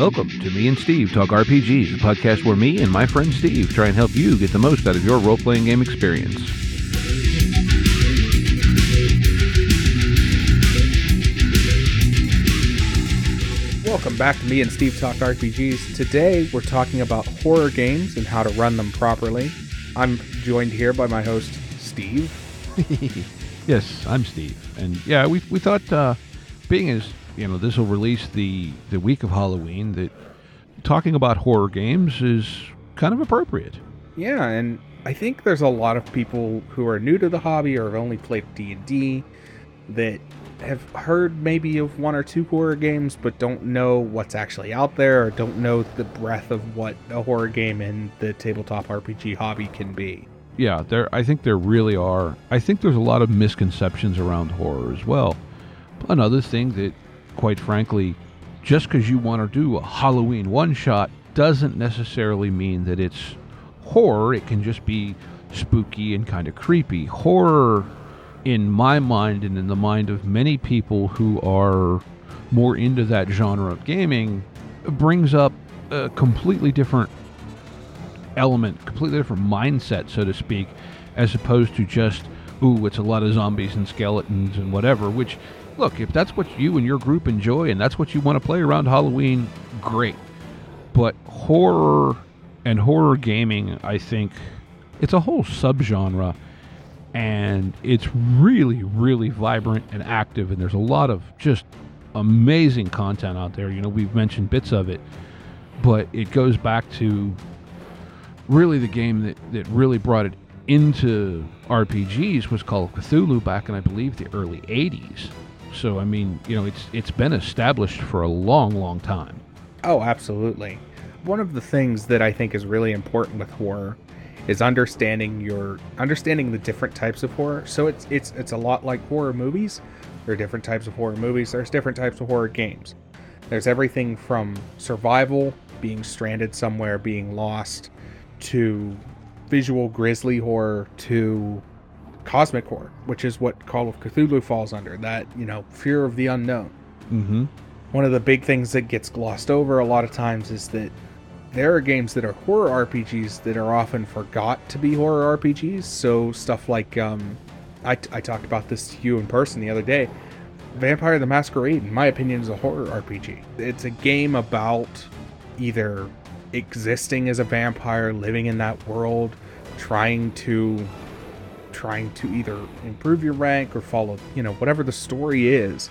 Welcome to Me and Steve Talk RPGs, a podcast where me and my friend Steve try and help you get the most out of your role playing game experience. Welcome back to Me and Steve Talk RPGs. Today we're talking about horror games and how to run them properly. I'm joined here by my host, Steve. yes, I'm Steve. And yeah, we, we thought, uh, being as, you know, this will release the, the week of Halloween, that talking about horror games is kind of appropriate. Yeah, and I think there's a lot of people who are new to the hobby or have only played D&D that have heard maybe of one or two horror games but don't know what's actually out there or don't know the breadth of what a horror game in the tabletop RPG hobby can be. Yeah, there I think there really are. I think there's a lot of misconceptions around horror as well. Another thing that quite frankly just because you want to do a Halloween one shot doesn't necessarily mean that it's horror. It can just be spooky and kind of creepy. Horror in my mind and in the mind of many people who are more into that genre of gaming brings up a completely different element, completely different mindset, so to speak, as opposed to just, ooh, it's a lot of zombies and skeletons and whatever. Which, look, if that's what you and your group enjoy and that's what you want to play around Halloween, great. But horror and horror gaming, I think, it's a whole subgenre and it's really, really vibrant and active. And there's a lot of just amazing content out there. You know, we've mentioned bits of it, but it goes back to really the game that, that really brought it into RPGs was Call of Cthulhu back in, I believe, the early 80s. So, I mean, you know, it's it's been established for a long, long time. Oh, absolutely. One of the things that I think is really important with horror is understanding your understanding the different types of horror. So it's it's it's a lot like horror movies. There are different types of horror movies. There's different types of horror games. There's everything from survival, being stranded somewhere, being lost, to visual grisly horror, to cosmic horror, which is what Call of Cthulhu falls under. That you know, fear of the unknown. Mm-hmm. One of the big things that gets glossed over a lot of times is that there are games that are horror RPGs that are often forgot to be horror RPGs. So stuff like um, I, I talked about this to you in person the other day. Vampire the Masquerade, in my opinion, is a horror RPG. It's a game about either existing as a vampire, living in that world, trying to trying to either improve your rank or follow, you know, whatever the story is.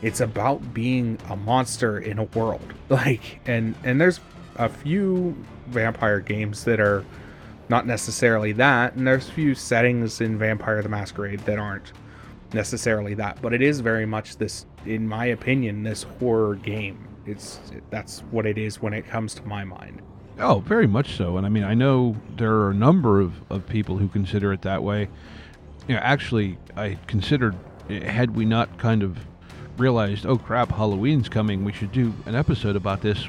It's about being a monster in a world. Like and and there's a few vampire games that are not necessarily that, and there's a few settings in Vampire the Masquerade that aren't necessarily that, but it is very much this, in my opinion, this horror game. It's that's what it is when it comes to my mind. Oh, very much so. And I mean, I know there are a number of, of people who consider it that way. You know, actually, I considered, eh, had we not kind of realized, oh crap, Halloween's coming, we should do an episode about this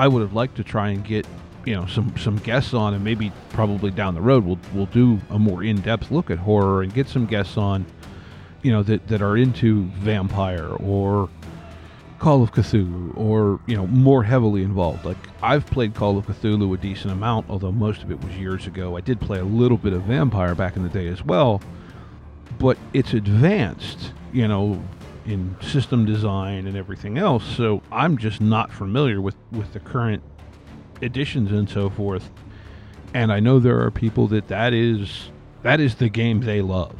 I would have liked to try and get you know some some guests on, and maybe probably down the road we'll we'll do a more in depth look at horror and get some guests on, you know that that are into vampire or Call of Cthulhu or you know more heavily involved. Like I've played Call of Cthulhu a decent amount, although most of it was years ago. I did play a little bit of Vampire back in the day as well, but it's advanced, you know, in system design and everything else. So I'm just not familiar with with the current editions and so forth. And I know there are people that that is that is the game they love.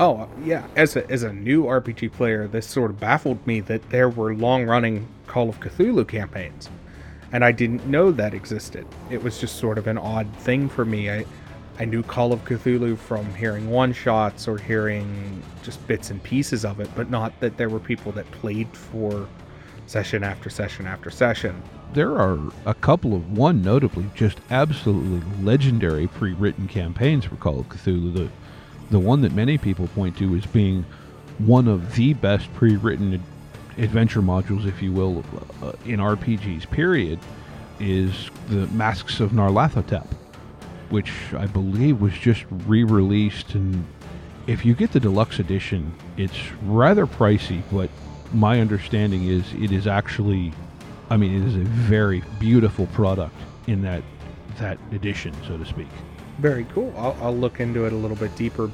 Oh yeah, as a as a new RPG player, this sort of baffled me that there were long running Call of Cthulhu campaigns, and I didn't know that existed. It was just sort of an odd thing for me. I I knew Call of Cthulhu from hearing one shots or hearing just bits and pieces of it, but not that there were people that played for session after session after session. There are a couple of one notably just absolutely legendary pre-written campaigns for Call of Cthulhu. The one that many people point to as being one of the best pre-written adventure modules, if you will, uh, in RPGs. Period, is the Masks of Nyarlathotep, which I believe was just re-released. And if you get the deluxe edition, it's rather pricey, but my understanding is it is actually I mean, it is a very beautiful product in that that edition, so to speak. Very cool. I'll, I'll look into it a little bit deeper.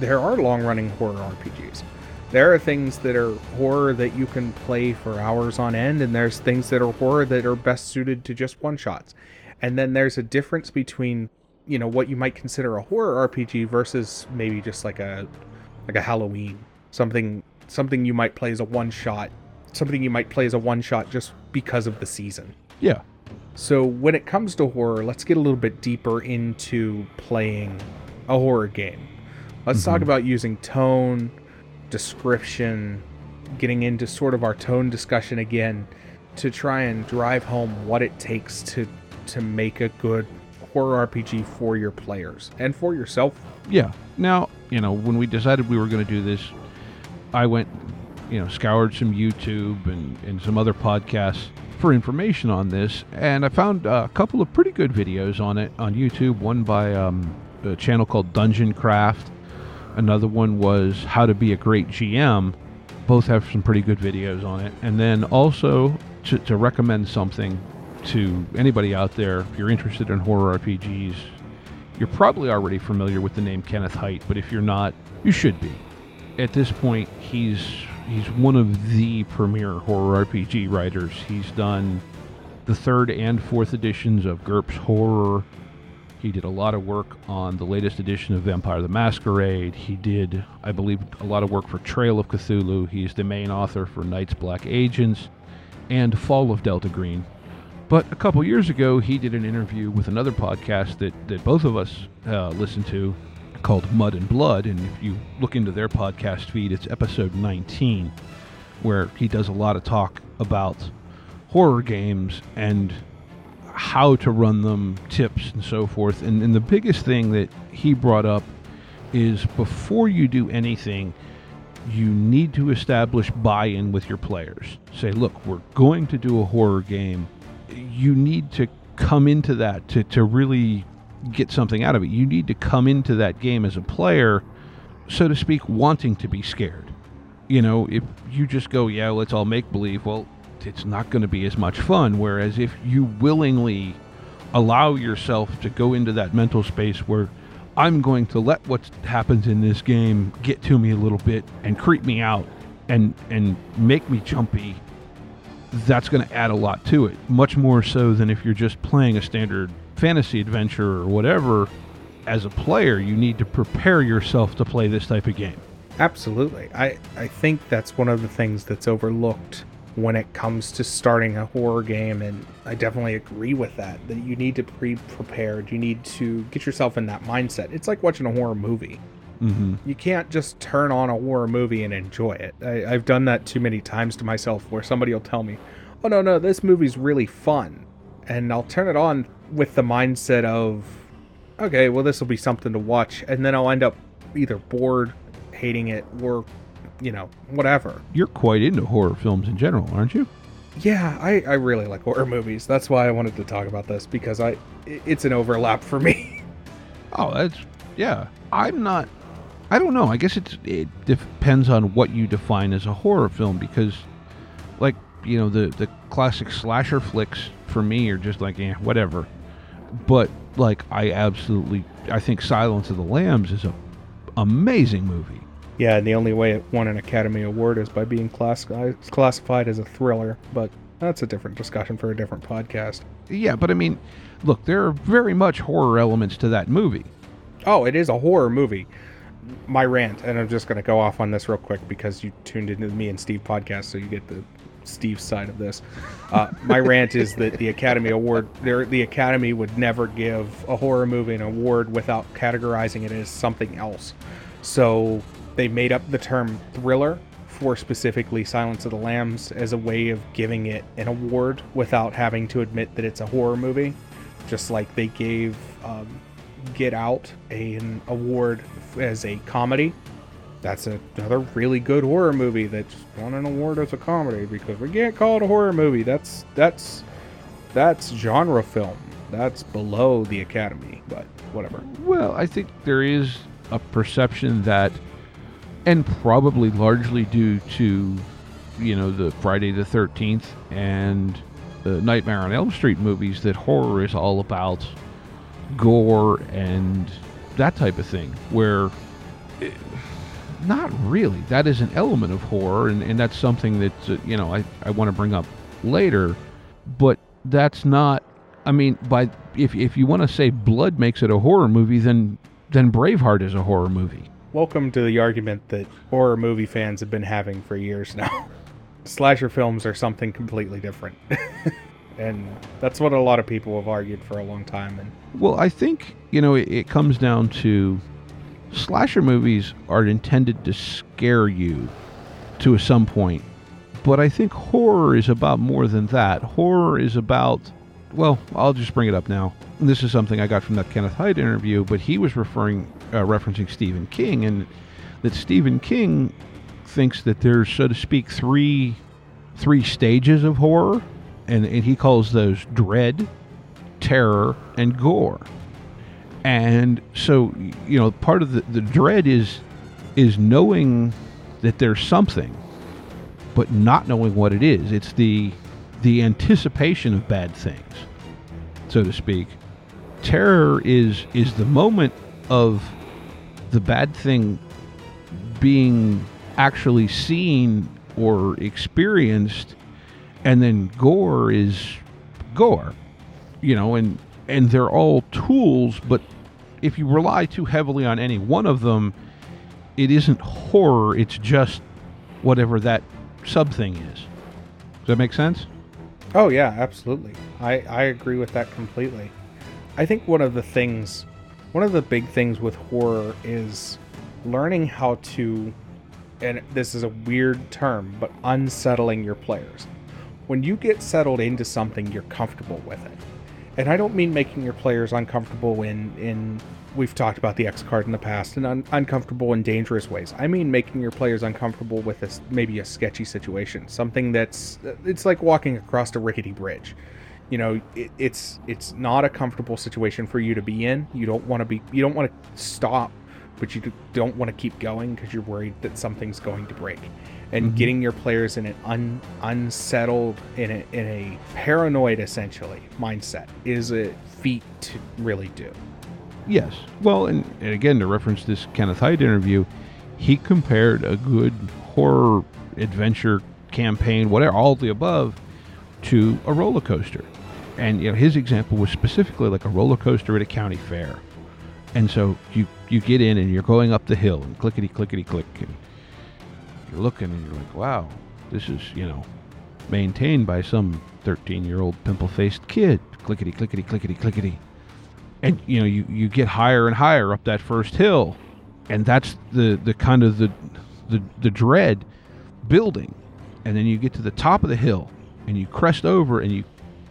There are long running horror RPGs. There are things that are horror that you can play for hours on end, and there's things that are horror that are best suited to just one shots. And then there's a difference between, you know, what you might consider a horror RPG versus maybe just like a like a Halloween. Something something you might play as a one shot. Something you might play as a one shot just because of the season. Yeah. So when it comes to horror, let's get a little bit deeper into playing a horror game. Let's mm-hmm. talk about using tone, description, getting into sort of our tone discussion again to try and drive home what it takes to to make a good horror RPG for your players and for yourself. Yeah. Now, you know, when we decided we were going to do this, I went, you know, scoured some YouTube and, and some other podcasts for information on this, and I found a couple of pretty good videos on it on YouTube. One by um, a channel called Dungeon Craft. Another one was How to Be a Great GM. Both have some pretty good videos on it. And then also to, to recommend something to anybody out there, if you're interested in horror RPGs, you're probably already familiar with the name Kenneth Hite, but if you're not, you should be. At this point, he's he's one of the premier horror RPG writers. He's done the third and fourth editions of GURPS Horror. He did a lot of work on the latest edition of Vampire the Masquerade. He did, I believe, a lot of work for Trail of Cthulhu. He's the main author for Night's Black Agents and Fall of Delta Green. But a couple years ago, he did an interview with another podcast that, that both of us uh, listened to called Mud and Blood. And if you look into their podcast feed, it's episode 19, where he does a lot of talk about horror games and how to run them, tips, and so forth. And, and the biggest thing that he brought up is before you do anything, you need to establish buy in with your players. Say, look, we're going to do a horror game. You need to come into that to, to really get something out of it. You need to come into that game as a player, so to speak, wanting to be scared. You know, if you just go, yeah, let's all make believe, well, it's not going to be as much fun. Whereas if you willingly allow yourself to go into that mental space where I'm going to let what happens in this game get to me a little bit and creep me out and and make me jumpy that's going to add a lot to it much more so than if you're just playing a standard fantasy adventure or whatever, as a player, you need to prepare yourself to play this type of game. Absolutely. I, I think that's one of the things that's overlooked when it comes to starting a horror game and I definitely agree with that that you need to be prepared you need to get yourself in that mindset it's like watching a horror movie mm-hmm. you can't just turn on a horror movie and enjoy it I, I've done that too many times to myself where somebody will tell me oh no no this movie's really fun and I'll turn it on with the mindset of, okay, well, this will be something to watch, and then I'll end up either bored, hating it, or, you know, whatever. You're quite into horror films in general, aren't you? Yeah, I, I really like horror movies. That's why I wanted to talk about this because I it's an overlap for me. Oh, that's yeah. I'm not. I don't know. I guess it's it depends on what you define as a horror film because, like you know, the the classic slasher flicks for me are just like, yeah, whatever but like I absolutely I think Silence of the Lambs is a amazing movie. Yeah, and the only way it won an Academy Award is by being classified classified as a thriller, but that's a different discussion for a different podcast. Yeah, but I mean, look, there are very much horror elements to that movie. Oh, it is a horror movie. My rant, and I'm just going to go off on this real quick because you tuned into the me and Steve podcast, so you get the Steve's side of this. Uh, my rant is that the Academy Award, the Academy would never give a horror movie an award without categorizing it as something else. So they made up the term thriller for specifically Silence of the Lambs as a way of giving it an award without having to admit that it's a horror movie. Just like they gave um, Get Out an award as a comedy that's another really good horror movie that just won an award as a comedy because we can't call it a horror movie. That's that's that's genre film. That's below the Academy, but whatever. Well, I think there is a perception that, and probably largely due to, you know, the Friday the Thirteenth and the Nightmare on Elm Street movies that horror is all about gore and that type of thing, where it, not really. That is an element of horror, and, and that's something that, uh, you know, I, I want to bring up later, but that's not. I mean, by if, if you want to say blood makes it a horror movie, then then Braveheart is a horror movie. Welcome to the argument that horror movie fans have been having for years now. Slasher films are something completely different. and that's what a lot of people have argued for a long time and well i think you know it, it comes down to slasher movies are intended to scare you to some point but i think horror is about more than that horror is about well i'll just bring it up now this is something i got from that kenneth Hite interview but he was referring uh, referencing stephen king and that stephen king thinks that there's so to speak three three stages of horror and, and he calls those dread, terror, and gore. And so, you know, part of the, the dread is is knowing that there's something, but not knowing what it is. It's the the anticipation of bad things, so to speak. Terror is is the moment of the bad thing being actually seen or experienced and then gore is gore you know and and they're all tools but if you rely too heavily on any one of them it isn't horror it's just whatever that sub thing is. Does that make sense? Oh yeah absolutely. I i agree with that completely. I think one of the things one of the big things with horror is learning how to and this is a weird term but unsettling your players. When you get settled into something, you're comfortable with it. And I don't mean making your players uncomfortable in in we've talked about the X card in the past in un- uncomfortable and dangerous ways. I mean making your players uncomfortable with a, maybe a sketchy situation, something that's it's like walking across a rickety bridge. You know, it, it's it's not a comfortable situation for you to be in. You don't want to be you don't want to stop, but you don't want to keep going because you're worried that something's going to break and mm-hmm. getting your players in an un, unsettled in a, in a paranoid essentially mindset is a feat to really do yes well and, and again to reference this kenneth Hite interview he compared a good horror adventure campaign whatever all the above to a roller coaster and you know his example was specifically like a roller coaster at a county fair and so you you get in and you're going up the hill and clickety clickety click and you're looking and you're like, wow, this is, you know, maintained by some 13 year old pimple faced kid. Clickety, clickety, clickety, clickety. And, you know, you, you get higher and higher up that first hill. And that's the, the kind of the, the, the dread building. And then you get to the top of the hill and you crest over and you,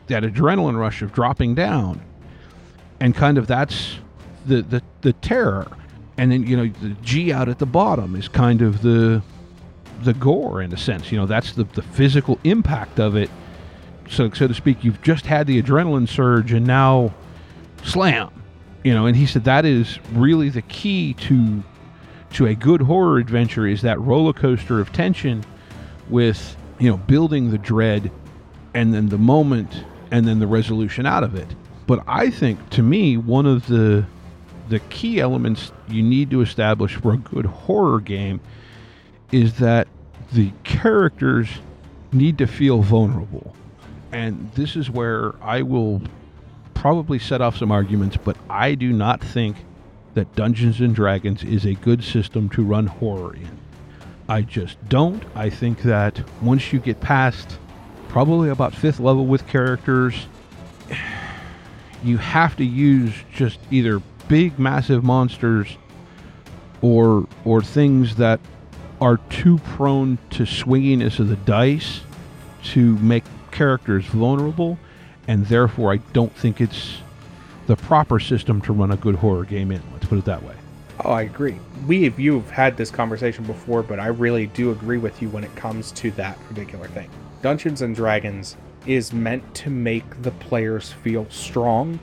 that adrenaline rush of dropping down. And kind of that's the, the, the terror. And then, you know, the G out at the bottom is kind of the, the gore in a sense. You know, that's the, the physical impact of it. So, so to speak, you've just had the adrenaline surge and now slam. You know, and he said that is really the key to to a good horror adventure is that roller coaster of tension with, you know, building the dread and then the moment and then the resolution out of it. But I think to me one of the the key elements you need to establish for a good horror game is that the characters need to feel vulnerable. And this is where I will probably set off some arguments, but I do not think that Dungeons and Dragons is a good system to run horror in. I just don't. I think that once you get past probably about fifth level with characters, you have to use just either big, massive monsters or or things that are too prone to swinginess of the dice to make characters vulnerable, and therefore I don't think it's the proper system to run a good horror game in. Let's put it that way. Oh, I agree. We you've had this conversation before, but I really do agree with you when it comes to that particular thing. Dungeons and Dragons is meant to make the players feel strong,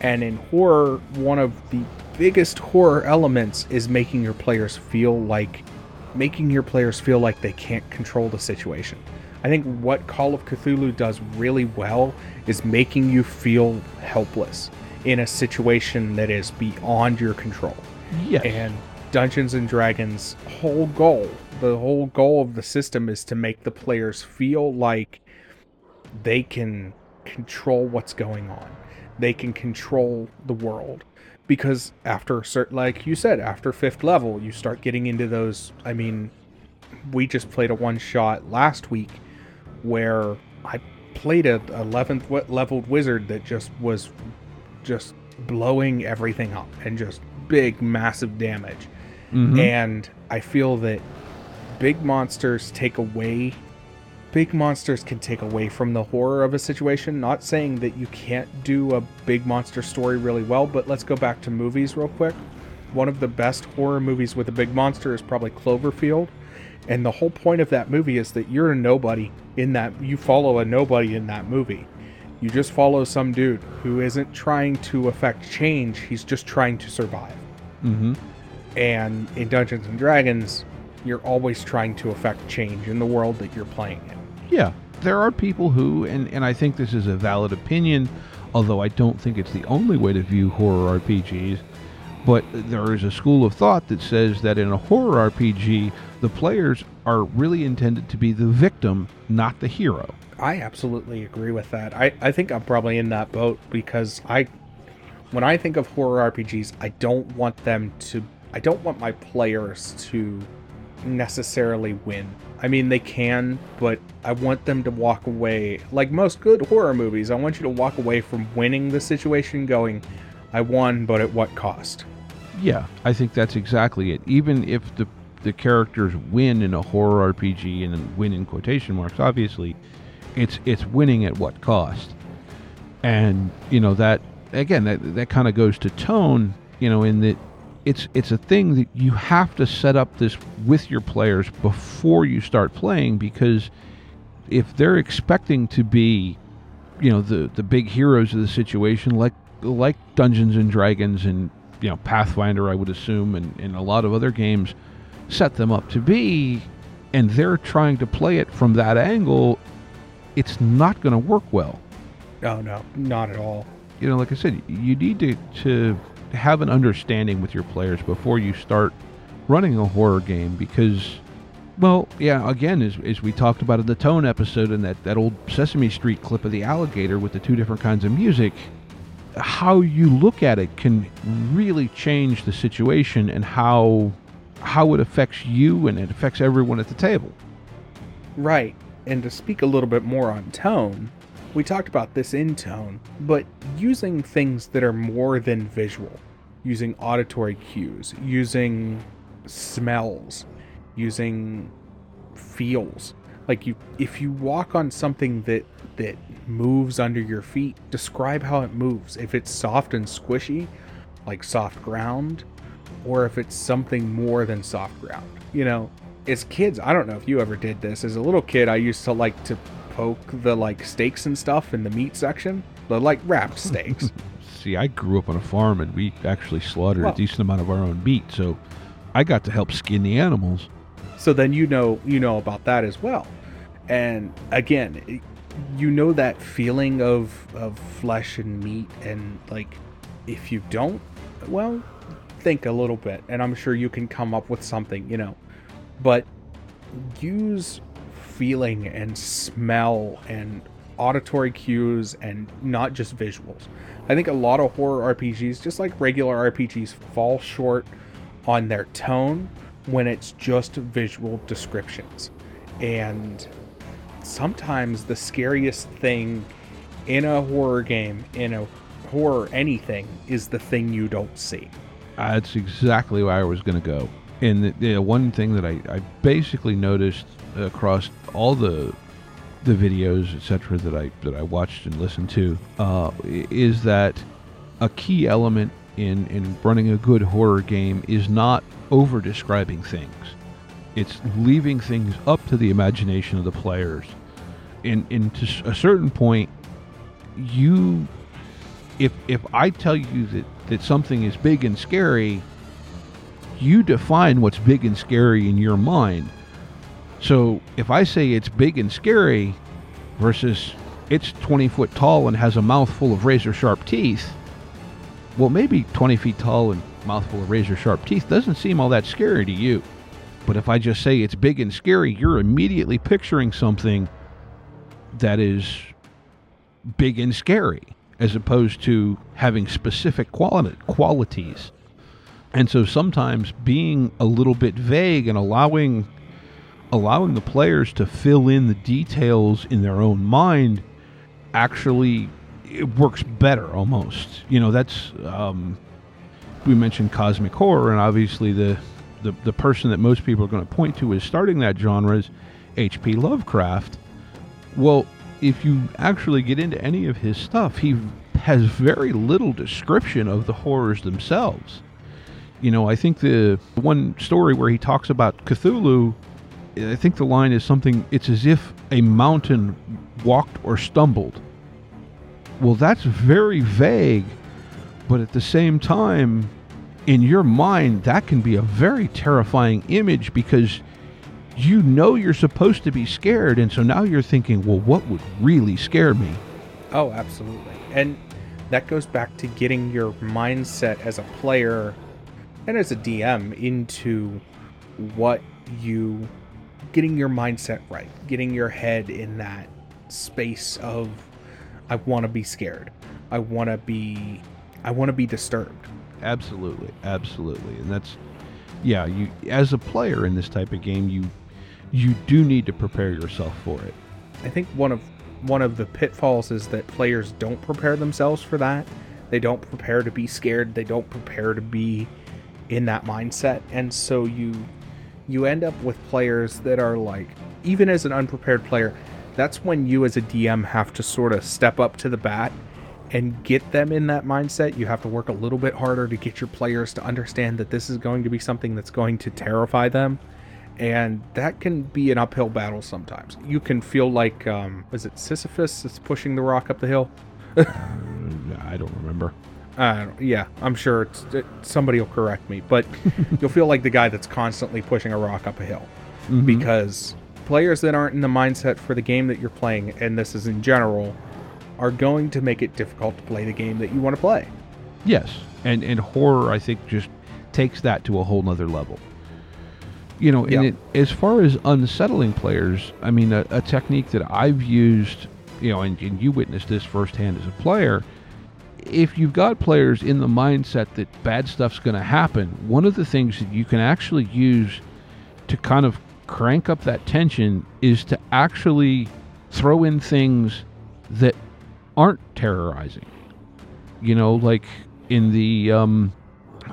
and in horror, one of the biggest horror elements is making your players feel like making your players feel like they can't control the situation. I think what Call of Cthulhu does really well is making you feel helpless in a situation that is beyond your control. Yes. And Dungeons and Dragons' whole goal, the whole goal of the system is to make the players feel like they can control what's going on. They can control the world. Because after certain like you said, after fifth level, you start getting into those I mean, we just played a one shot last week where I played a 11th leveled wizard that just was just blowing everything up and just big massive damage. Mm-hmm. And I feel that big monsters take away big monsters can take away from the horror of a situation. Not saying that you can't do a big monster story really well, but let's go back to movies real quick. One of the best horror movies with a big monster is probably Cloverfield. And the whole point of that movie is that you're a nobody in that you follow a nobody in that movie. You just follow some dude who isn't trying to affect change, he's just trying to survive. Mm-hmm. And in Dungeons and Dragons, you're always trying to affect change in the world that you're playing in. Yeah, there are people who, and, and I think this is a valid opinion, although I don't think it's the only way to view horror RPGs. But there is a school of thought that says that in a horror RPG, the players are really intended to be the victim, not the hero. I absolutely agree with that. I, I think I'm probably in that boat because I, when I think of horror RPGs, I don't want them to, I don't want my players to necessarily win. I mean, they can, but I want them to walk away. Like most good horror movies, I want you to walk away from winning the situation going, I won, but at what cost? Yeah, I think that's exactly it. Even if the the characters win in a horror RPG and win in quotation marks, obviously, it's it's winning at what cost. And you know that again that that kind of goes to tone, you know, in that it's it's a thing that you have to set up this with your players before you start playing because if they're expecting to be you know the the big heroes of the situation like like Dungeons and Dragons and you know Pathfinder I would assume and, and a lot of other games set them up to be and they're trying to play it from that angle it's not going to work well. No, no not at all. You know like I said you need to to have an understanding with your players before you start running a horror game because well yeah again as, as we talked about in the tone episode and that, that old sesame street clip of the alligator with the two different kinds of music how you look at it can really change the situation and how how it affects you and it affects everyone at the table right and to speak a little bit more on tone we talked about this in tone, but using things that are more than visual, using auditory cues, using smells, using feels. Like you if you walk on something that that moves under your feet, describe how it moves. If it's soft and squishy, like soft ground, or if it's something more than soft ground. You know, as kids, I don't know if you ever did this. As a little kid, I used to like to poke the like steaks and stuff in the meat section, the like wrapped steaks. See, I grew up on a farm and we actually slaughtered well, a decent amount of our own meat, so I got to help skin the animals. So then you know you know about that as well. And again, you know that feeling of of flesh and meat and like if you don't, well, think a little bit and I'm sure you can come up with something, you know. But use feeling and smell and auditory cues and not just visuals. I think a lot of horror RPGs, just like regular RPGs, fall short on their tone when it's just visual descriptions. And sometimes the scariest thing in a horror game, in a horror anything, is the thing you don't see. that's exactly where I was going to go. And the, the, one thing that I, I basically noticed across all the the videos, etc., that I that I watched and listened to, uh, is that a key element in in running a good horror game is not over describing things. It's leaving things up to the imagination of the players. And, and to a certain point, you, if if I tell you that that something is big and scary, you define what's big and scary in your mind So if I say it's big and scary versus it's 20 foot tall and has a mouthful of razor sharp teeth, well, maybe 20 feet tall and mouthful of razor sharp teeth doesn't seem all that scary to you. But if I just say it's big and scary, you're immediately picturing something that is big and scary as opposed to having specific quali- qualities. And so sometimes being a little bit vague and allowing allowing the players to fill in the details in their own mind actually it works better almost. You know, that's um, we mentioned cosmic horror, and obviously the, the the person that most people are going to point to is starting that genre is H.P. Lovecraft. Well, if you actually get into any of his stuff, he has very little description of the horrors themselves. You know, I think the one story where he talks about Cthulhu, I think the line is something, it's as if a mountain walked or stumbled. Well, that's very vague, but at the same time, in your mind, that can be a very terrifying image because you know you're supposed to be scared. And so now you're thinking, well, what would really scare me? Oh, absolutely. And that goes back to getting your mindset as a player and as a DM into what you getting your mindset right, getting your head in that space of I want to be scared. I want to be I want to be disturbed. Absolutely. Absolutely. And that's yeah, you as a player in this type of game, you you do need to prepare yourself for it. I think one of one of the pitfalls is that players don't prepare themselves for that. They don't prepare to be scared. They don't prepare to be in that mindset. And so you you end up with players that are like even as an unprepared player, that's when you as a DM have to sort of step up to the bat and get them in that mindset. You have to work a little bit harder to get your players to understand that this is going to be something that's going to terrify them. And that can be an uphill battle sometimes. You can feel like, um, is it Sisyphus that's pushing the rock up the hill? I don't remember. Uh, yeah, I'm sure it's, it, somebody will correct me, but you'll feel like the guy that's constantly pushing a rock up a hill Mhm. because players that aren't in the mindset for the game that you're playing, and this is in general, are going to make it difficult to play the game that you want to play. Yes, and and horror I think just takes that to a whole nother level. You know, and Yeah. it, as far as unsettling players, I mean, a, a technique that I've used, you know, and, and you witnessed this firsthand as a player. If you've got players in the mindset that bad stuff's going to happen, one of the things that you can actually use to kind of crank up that tension is to actually throw in things that aren't terrorizing you know, like in the um,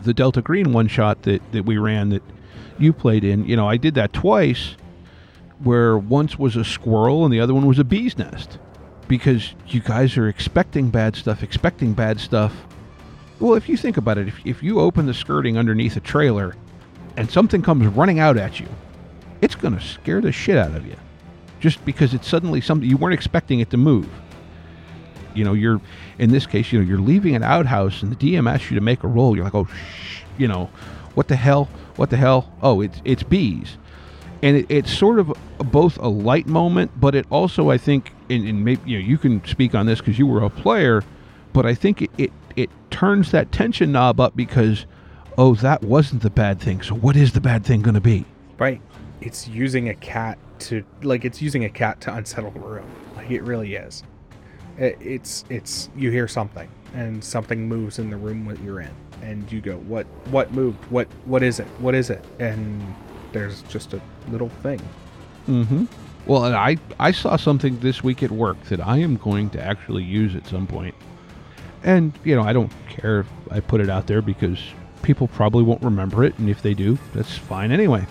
the Delta Green one shot that that we ran that you played in. You know, I did that twice, where once was a squirrel and the other one was a bee's nest, because you guys are expecting bad stuff, expecting bad stuff. Well, if you think about it, if if you open the skirting underneath a trailer, and something comes running out at you, it's gonna scare the shit out of you, just because it's suddenly something you weren't expecting it to move you know you're in this case you know you're leaving an outhouse and the dm asks you to make a roll you're like oh shh you know what the hell what the hell oh it's it's bees and it, it's sort of both a light moment but it also i think and, and maybe you know you can speak on this because you were a player but i think it, it it turns that tension knob up because oh that wasn't the bad thing so what is the bad thing going to be Right. It's using a cat to like it's using a cat to unsettle the room. Like it really is. It, it's it's you hear something and something moves in the room that you're in and you go what what moved what what is it what is it and there's just a little thing. Mm-hmm. Well, and I I saw something this week at work that I am going to actually use at some. And you know, I don't care if I put it out there because people probably won't remember it, and if they do, that's fine anyway.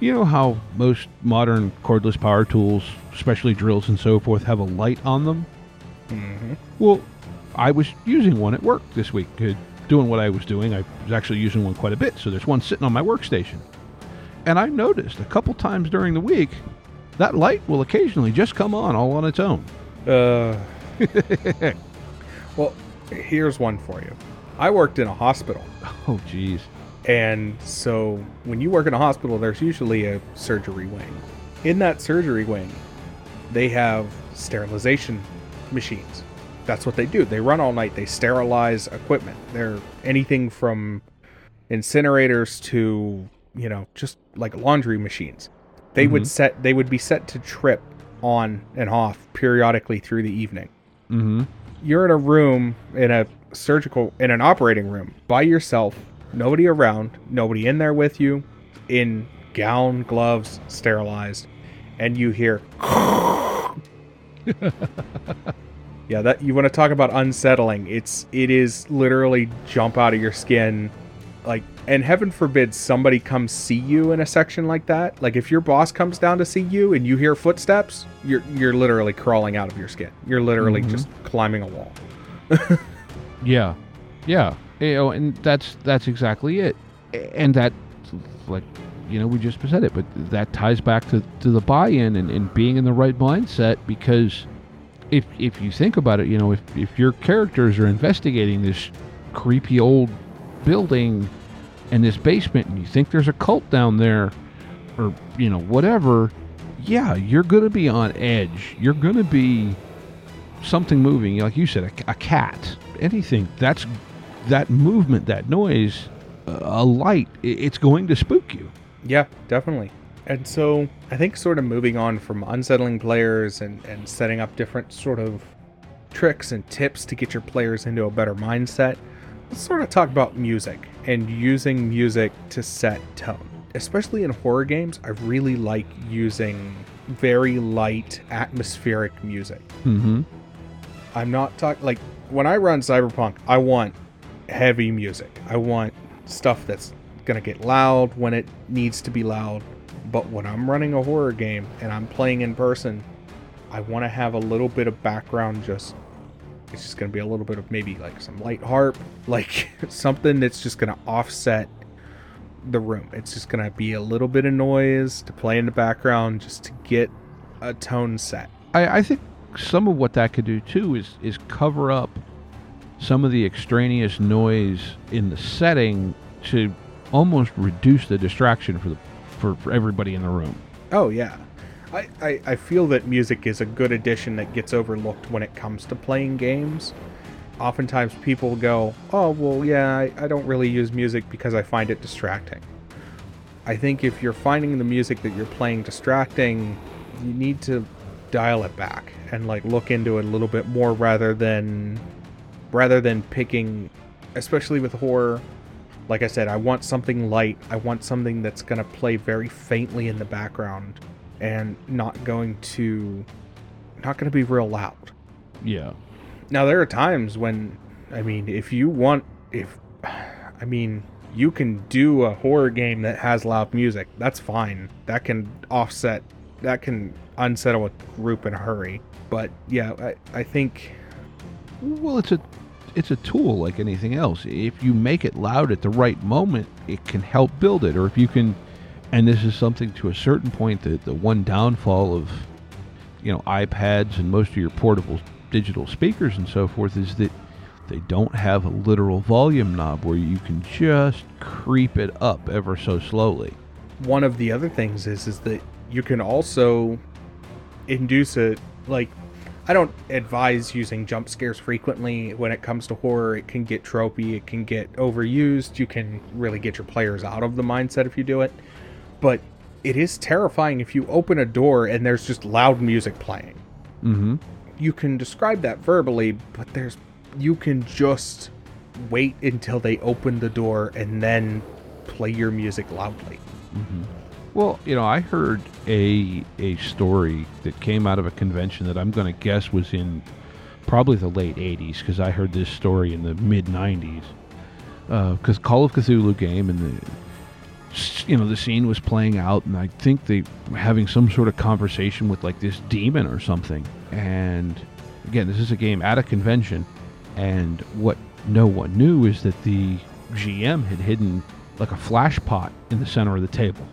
You know how most modern cordless power tools, especially drills and so forth, have a light on them? Mm-hmm. Well, I was using one at work this week, uh, doing what I was doing. I was actually using one quite a bit, so there's one sitting on my workstation. And I noticed a couple times during the week that light will occasionally just come on all on its own. Uh, well, here's one for you. I worked in a hospital. Oh, jeez. And so when you work in a hospital, there's usually a surgery wing. in that surgery wing, they have sterilization machines. That's what they do. They run all night. They sterilize equipment. They're anything from incinerators to, you know, just like laundry machines. They would Mhm. set they would be set to trip on and off periodically through the evening. Mm-hmm. You're in a room in a surgical in an operating room by yourself, nobody around, nobody in there with you, in gown, gloves, sterilized, and you hear Yeah, that you want to talk about unsettling. It's it is literally jump out of your skin like and heaven forbid somebody comes see you in a section like that. Like if your boss comes down to see you and you hear footsteps, you're you're literally crawling out of your skin. You're literally Mhm. just climbing a wall. Yeah, yeah, you know, and that's that's exactly it, and that, like, you know, we just said it, but that ties back to, to the buy-in and, and being in the right mindset because if if you think about it, you know, if if your characters are investigating this creepy old building and this basement, and you think there's a cult down there, or you know, whatever, yeah, you're gonna be on edge. You're gonna be something moving, like you said, a, a cat, anything. That's that movement, that noise, a light. It's going to spook you. Yeah, definitely. And so I think sort of moving on from unsettling players and, and setting up different sort of tricks and tips to get your players into a better mindset, let's sort of talk about music and using music to set tone. Especially in horror games, I really like using very light atmospheric music. Mm-hmm. I'm not talking like when I run Cyberpunk, I want heavy music. I want stuff that's gonna get loud when it needs to be loud. But when I'm running a horror game and I'm playing in person, I want to have a little bit of background. Just it's just gonna be a little bit of maybe like some light harp, like something that's just gonna offset the room. It's just gonna be a little bit of noise to play in the background, just to get a tone set. I, I think some of what that could do too is is cover up some of the extraneous noise in the setting to almost reduce the distraction for the for, for everybody in the room. Oh yeah. I, I, I feel that music is a good addition that gets overlooked when it comes to playing games. Oftentimes people go, Oh well yeah, I, I don't really use music because I find it distracting. I think if you're finding the music that you're playing distracting, you need to dial it back and like look into it a little bit more rather than rather than picking especially with horror like I said, I want something light. I want something that's going to play very faintly in the background and not going to not going to be real loud. Yeah. Now there are times when I mean, if you want if I mean, you can do a horror game that has loud music. That's fine. That can offset that can unsettle a group in a hurry. But yeah, I, I think Well, it's a it's a tool like anything else. If you make it loud at the right moment, it can help build it. Or if you can, and this is something to a certain point that the one downfall of you know iPads and most of your portable digital speakers and so forth is that they don't have a literal volume knob where you can just creep it up ever so slowly. one of the other things is is that you can also induce a like I don't advise using jump scares frequently when it comes to horror. It can get tropey, it can get overused. You can really get your players out of the mindset if you do it. But it is terrifying if you open a door and there's just loud music playing. Mm-hmm. You can describe that verbally, but there's you can just wait until they open the door and then play your music loudly. Well, you know, I heard a a story that came out of a convention that I'm going to guess was in probably the late '80s because I heard this story in the mid '90s. Because uh, Call of Cthulhu game and the you know the scene was playing out, and I think they were having some sort of conversation with like this demon or something. And again, this is a game at a convention, and what no one knew is that the GM had hidden like a flash pot in the center of the table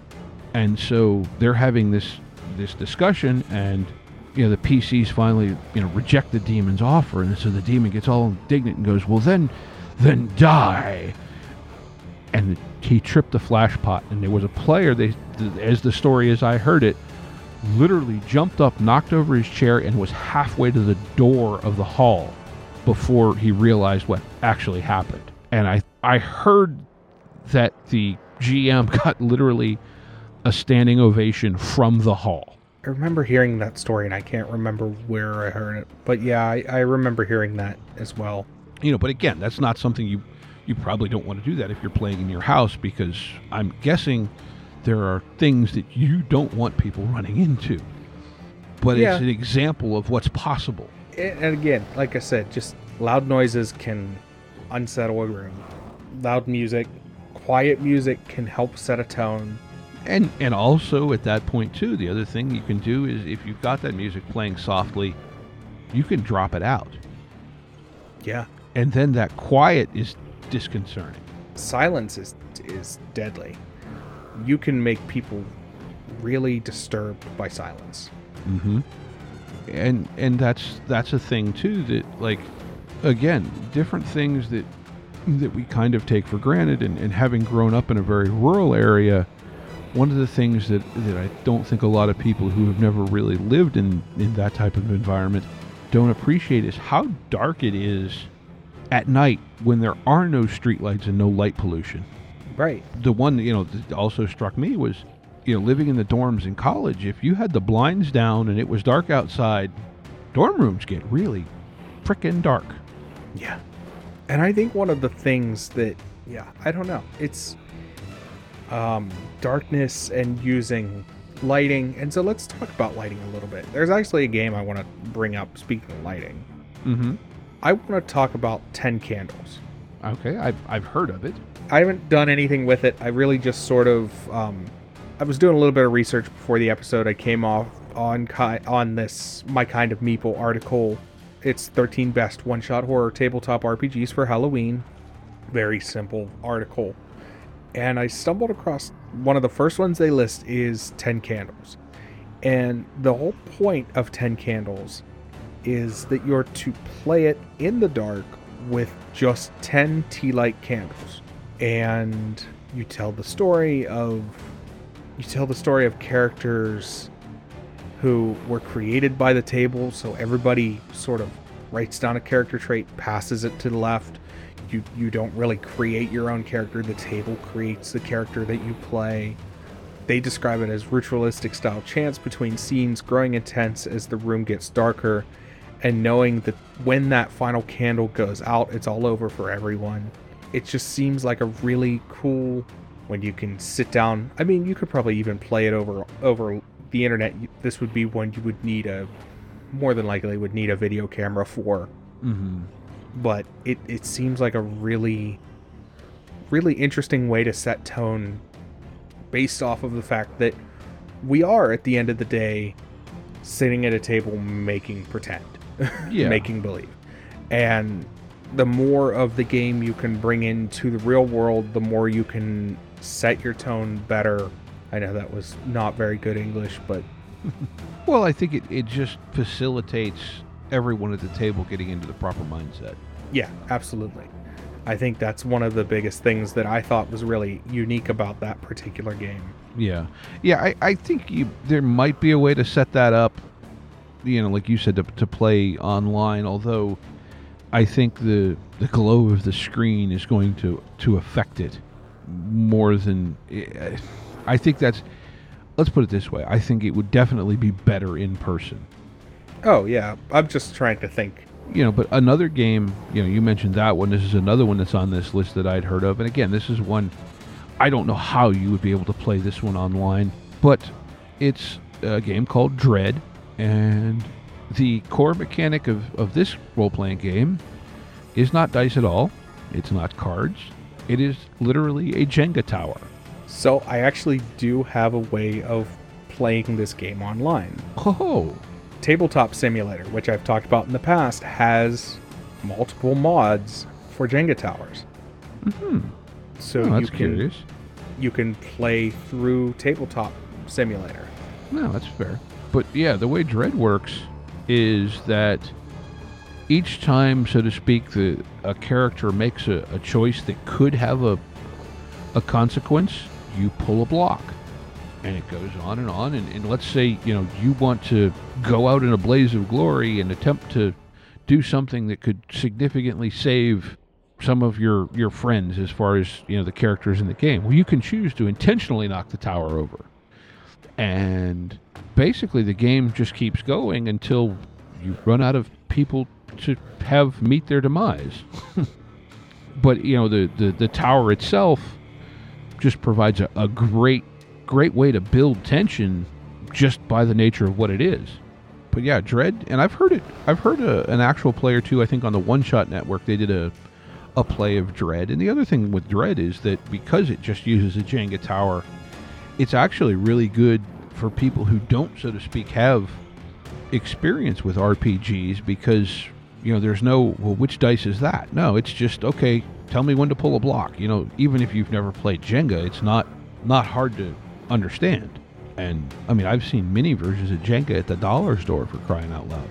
and so they're having this this discussion and you know the PCs finally you know reject the demon's offer. And so the demon gets all indignant and goes well then then die. And he tripped the flash pot. And there was a player they as the story as I heard it literally jumped up, knocked over his chair, and was halfway to the door of the hall before he realized what actually happened. And I, I heard that the GM got literally a standing ovation from the hall. I remember hearing that story, and I can't remember where I heard it. But yeah, I, I remember hearing that as well. You know, but again, that's not something you you probably don't want to do that if you're playing in your house because I'm guessing there are things that you don't want people running into. But Yeah. it's an example of what's possible. And again, like I said, just loud noises can unsettle a room. Loud music, quiet music can help set a tone. And and also at that point too, the other thing you can do is if you've got that music playing softly, you can drop it out. Yeah. And then that quiet is disconcerting. Silence is is deadly. You can make people really disturbed by silence. Mm-hmm. And and that's that's a thing too that like again different things that that we kind of take for granted and, and having grown up in a very rural area one of the things that, that I don't think a lot of people who have never really lived in, in that type of environment don't appreciate is how dark it is at night when there are no streetlights and no light pollution Right. the one you know that also struck me was you know living in the dorms in college if you had the blinds down and it was dark outside dorm rooms get really frickin' dark Yeah. And I think one of the things that yeah, I don't know. It's um darkness and using lighting. And so let's talk about lighting a little bit. There's actually a game I want to bring up speaking of lighting. mm-hmm I want to talk about 10 candles. okay I've, I've heard of it I haven't done anything with it. I really just sort of um, I was doing a little bit of research before the episode. I came off on ki- on this my kind of meeple article. It's 13 best one-shot horror tabletop RPGs for Halloween. Very simple article. And I stumbled across one of the first ones they list is 10 candles. And the whole point of 10 candles is that you're to play it in the dark with just 10 tea light candles and you tell the story of you tell the story of characters who were created by the table so everybody sort of writes down a character trait passes it to the left you you don't really create your own character. The table creates the character that you play. They describe it as ritualistic style chants between scenes growing intense as the room gets darker and knowing that when that final candle goes out it's all over for everyone. It just seems like a really cool when you can sit down i mean you could probably even play it over over the internet. This would be one you would need a more than likely would need a video camera for. Mm-hmm but it, it seems like a really really interesting way to set tone based off of the fact that we are at the end of the day sitting at a table making pretend Yeah. making believe and the more of the game you can bring into the real world the more you can set your tone better i know that was not very good english but well i think it, it just facilitates everyone at the table getting into the proper mindset Yeah, absolutely. I think that's one of the biggest things that I thought was really unique about that particular game. Yeah, yeah. I, I think you, there might be a way to set that up. You know, like you said, to, to play online. Although, I think the the glow of the screen is going to to affect it more than. eh, I think that's. Let's put it this way. I think it would definitely be better in person. Oh yeah, I'm just trying to think. You know, but another game. You know, you mentioned that one. This is another one that's on this list that I'd heard of. And again, this is one. I don't know how you would be able to play this one online, but it's a game called Dread, and the core mechanic of, of this role playing game is not dice at all. It's not cards. It is literally a Jenga tower. So I actually do have a way of playing this game online. Oh, Tabletop Simulator, which I've talked about in the past, has multiple mods for Jenga towers. hmm. So Oh, you can curious. you can play through Tabletop Simulator. No, that's fair. But yeah, the way Dread works is that each time, so to speak, the a character makes a, a choice that could have a a consequence, you pull a block. And it goes on and on. And, and let's say you know you want to go out in a blaze of glory and attempt to do something that could significantly save some of your your friends as far as you know the characters in the game. Well, you can choose to intentionally knock the tower over, and basically the game just keeps going until you run out of people to have meet their demise. but you know the, the the tower itself just provides a, a great great way to build tension just by the nature of what it is. But yeah, Dread, and I've heard it. I've heard a, an actual player too. I think on the One Shot Network they did a a play of Dread. And the other thing with Dread is that because it just uses a Jenga tower, it's actually really good for people who don't, so to speak, have experience with RPGs because you know there's no well which dice is that no it's just okay tell me when to pull a block you know even if you've never played jenga it's not not hard to understand. And i mean i've seen mini versions of jenga at the dollar store for crying out loud.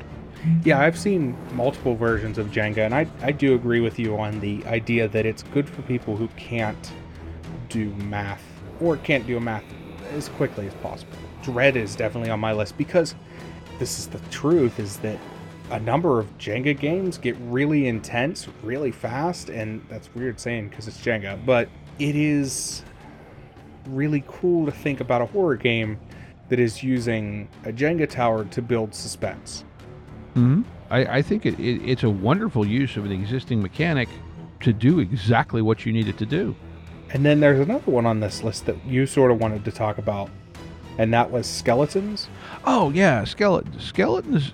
Yeah i've seen multiple versions of jenga and i, I do agree with you on the idea that it's good for people who can't do math or can't do math as quickly as possible. Dread is definitely on my list because this is the truth is that a number of Jenga games get really intense really fast, and that's weird saying because it's Jenga, but it is really cool to think about a horror game that is using a Jenga tower to build suspense. Mm-hmm. I, I think it, it, it's a wonderful use of an existing mechanic to do exactly what you need it to do. And then there's another one on this list that you sort of wanted to talk about, and that was skeletons. Oh yeah, skeletons. Skeletons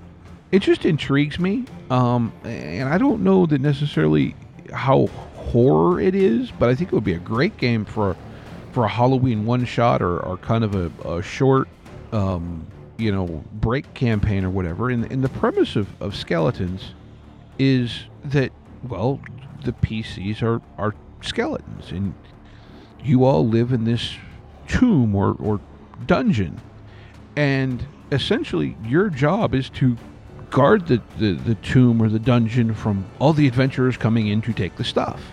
it just intrigues me. Um, and I don't know that necessarily how horror it is, but I think it would be a great game for for a Halloween one shot or, or kind of a, a short, um, you know, break campaign or whatever. And, and the premise of, of skeletons is that well, the PCs are are skeletons, and you all live in this tomb or, or dungeon, and essentially your job is to guard the, the, the tomb or the dungeon from all the adventurers coming in to take the stuff.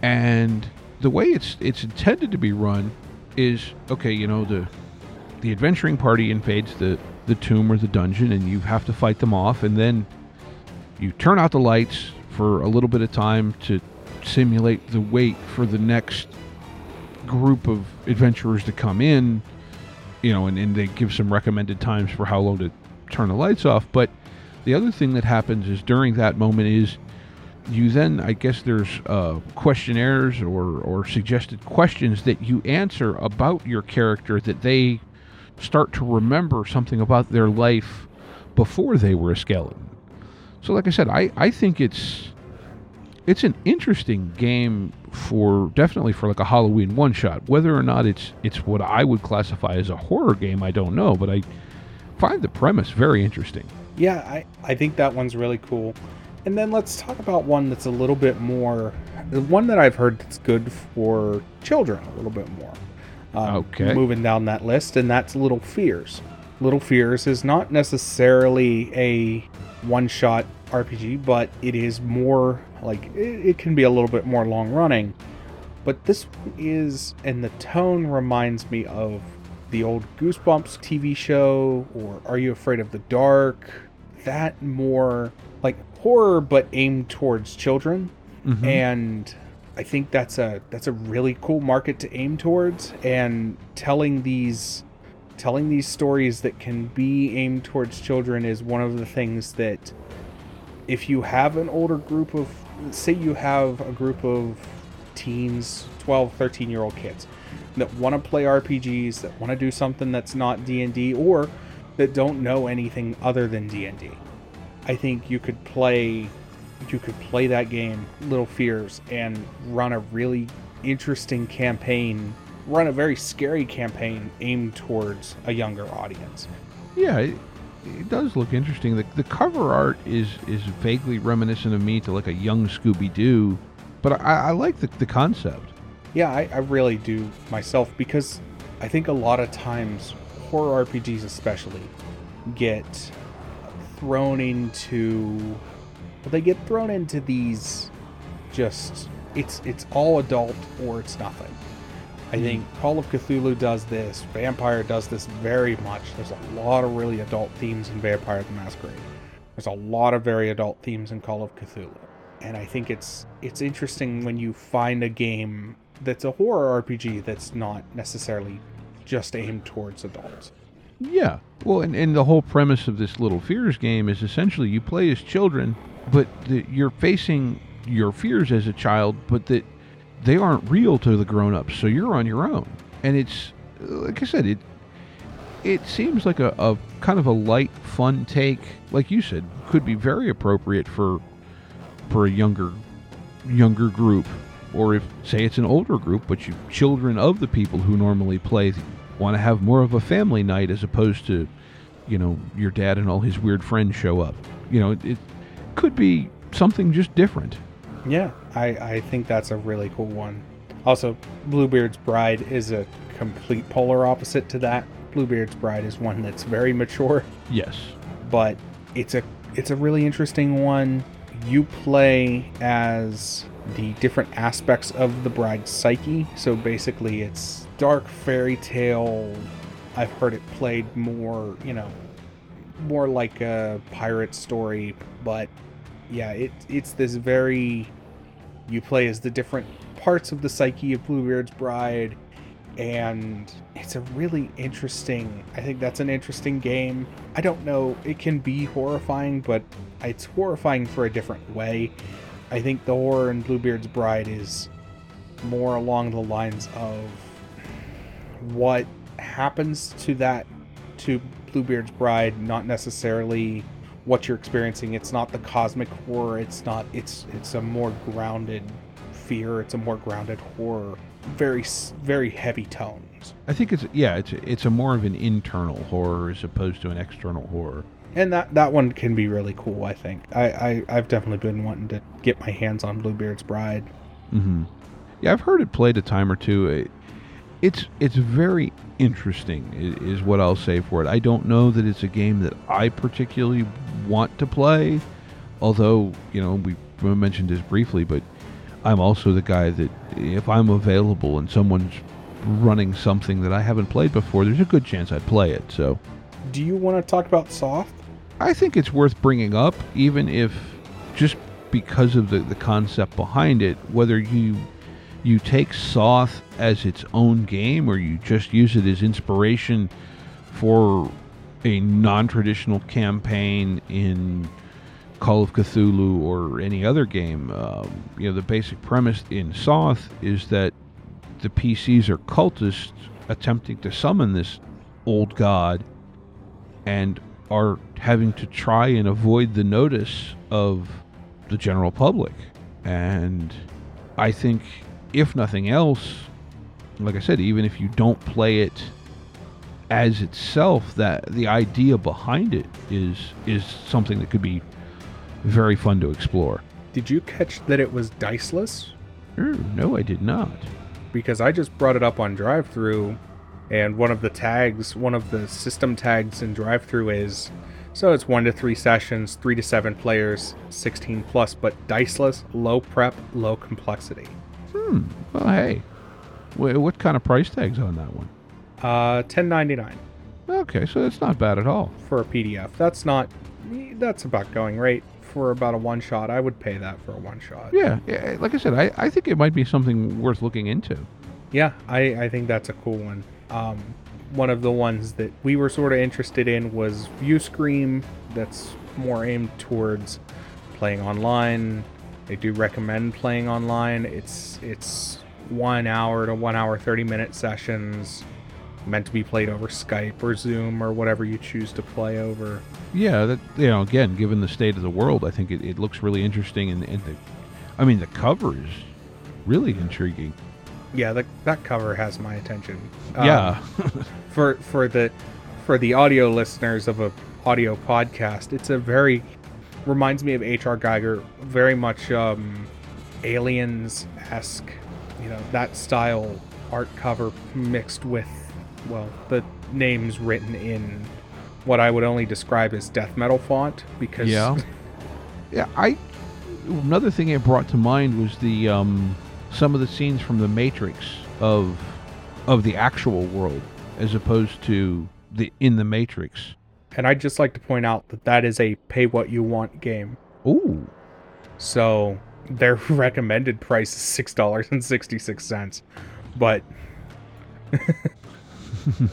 And the way it's it's intended to be run is okay, you know, the the adventuring party invades the, the tomb or the dungeon and you have to fight them off and then you turn out the lights for a little bit of time to simulate the wait for the next group of adventurers to come in you know and, and they give some recommended times for how long to turn the lights off. But the other thing that happens is during that moment is you then I guess there's uh, questionnaires or or suggested questions that you answer about your character that they start to remember something about their life before they were a skeleton. So like I said, I, I think it's it's an interesting game for definitely for like a Halloween one shot. Whether or not it's it's what I would classify as a horror game, I don't know, but I find the premise very interesting. Yeah, I, I think that one's really cool. And then let's talk about one that's a little bit more, the one that I've heard that's good for children a little bit more. Um, okay. Moving down that list, and that's Little Fears. Little Fears is not necessarily a one shot RPG, but it is more like it, it can be a little bit more long running. But this is, and the tone reminds me of the old Goosebumps TV show or Are You Afraid of the Dark? That more horror but aimed towards children. Mm-hmm. And I think that's a that's a really cool market to aim towards and telling these telling these stories that can be aimed towards children is one of the things that if you have an older group of say you have a group of teens 12 13 year old kids that want to play RPGs, that want to do something that's not D&D or that don't know anything other than D&D. I think you could play you could play that game Little Fears and run a really interesting campaign, run a very scary campaign aimed towards a younger audience. Yeah, it, it does look interesting. The, the cover art is is vaguely reminiscent of me to like a young Scooby Doo, but I, I like the, the concept yeah, I, I really do myself because I think a lot of times horror RPGs, especially, get thrown into well, they get thrown into these just it's it's all adult or it's nothing I hmm. think Call of Cthulhu does this. Vampire does this very much. There's a lot of really adult themes in Vampire the Masquerade. There's a lot of very adult themes in Call of Cthulhu. And I think it's it's interesting when you find a game that's a horror RPG that's not necessarily just aimed towards adults. Yeah. Well, and, and the whole premise of this Little Fears game is essentially you play as children, but the, you're facing your fears as a child, but that they aren't real to the grown-ups, so you're on your own. And it's like I said, it it seems like a, a kind of a light, fun take, like you said, could be very appropriate for for a younger younger group, or if say it's an older group, but you children of the people who normally play want to have more of a family night as opposed to, you know, your dad and all his weird friends show up. You know, it, it could be something just different. Yeah, I, I think that's a really cool one. Also, Bluebeard's Bride is a complete polar opposite to that. Bluebeard's Bride is one that's very mature, Yes. but it's a it's a really interesting one. You play as the different aspects of the bride's psyche. So basically, it's dark fairy tale. I've heard it played more, you know, more like a pirate story, but yeah, it it's this very you play as the different parts of the psyche of Bluebeard's bride and it's a really interesting I think that's an interesting game. I don't know, it can be horrifying, but it's horrifying for a different way. I think the horror in Bluebeard's bride is more along the lines of what happens to that to Bluebeard's bride, not necessarily what you're experiencing. It's not the cosmic horror. It's not. It's it's a more grounded fear. It's a more grounded horror. Very very heavy tones. I think it's yeah, it's it's a more of an internal horror as opposed to an external horror. And that that one can be really cool. I think. I, I I've definitely been wanting to get my hands on Bluebeard's bride. Mm-hmm. Yeah, I've heard it played a time or two. It, it's it's very interesting, is what I'll say for it. I don't know that it's a game that I particularly want to play, although you know we mentioned this briefly, but I'm also the guy that if I'm available and someone's running something that I haven't played before, there's a good chance I'd play it. So Do you want to talk about Soth? I think it's worth bringing up, even if just because of the, the concept behind it, whether you you take Soth as its own game or you just use it as inspiration for a non-traditional campaign in Call of Cthulhu or any other game. Um, you know, the basic premise in Soth is that the PCs are cultists attempting to summon this old god and are having to try and avoid the notice of the general public. And I think, if nothing else, like I said, even if you don't play it as itself, that the idea behind it is is something that could be very fun to explore. Did you catch that it was diceless? Er, no, I did not. because I just brought it up on DriveThru and one of the tags, one of the system tags in DriveThru is so it's one to three sessions, three to seven players, 16 plus, but diceless, low prep, low complexity. Hmm. Well, hey, Wha- what kind of price tags on that one? Uh, 10.99 Okay, so that's not bad at all. for a PDF. That's not, that's about going rate for about a one shot. I would pay that for a one shot. Yeah, yeah like I said, I, I think it might be something worth looking into. Yeah, I, I think that's a cool one. Um, one of the ones that we were sort of interested in was Viewscream. That's more aimed towards playing online. They do recommend playing online. It's it's one hour to one hour thirty minute sessions, meant to be played over Skype or Zoom or whatever you choose to play over. Yeah, that you know, again, given the state of the world, I think it, it looks really interesting, and, and the, I mean, the cover is really intriguing. Yeah, the, that cover has my attention. Um, yeah, for for the for the audio listeners of a audio podcast, it's a very reminds me of H.R. Giger, very much um, aliens esque, you know, that style art cover mixed with well the names written in what I would only describe as death metal font because yeah, yeah. I another thing it brought to mind was the um, some of the scenes from the Matrix of of the actual world as opposed to the in the Matrix. And I'd just like to point out that that is a pay what you want game. Ooh. So their recommended price is six dollars and sixty six cents, but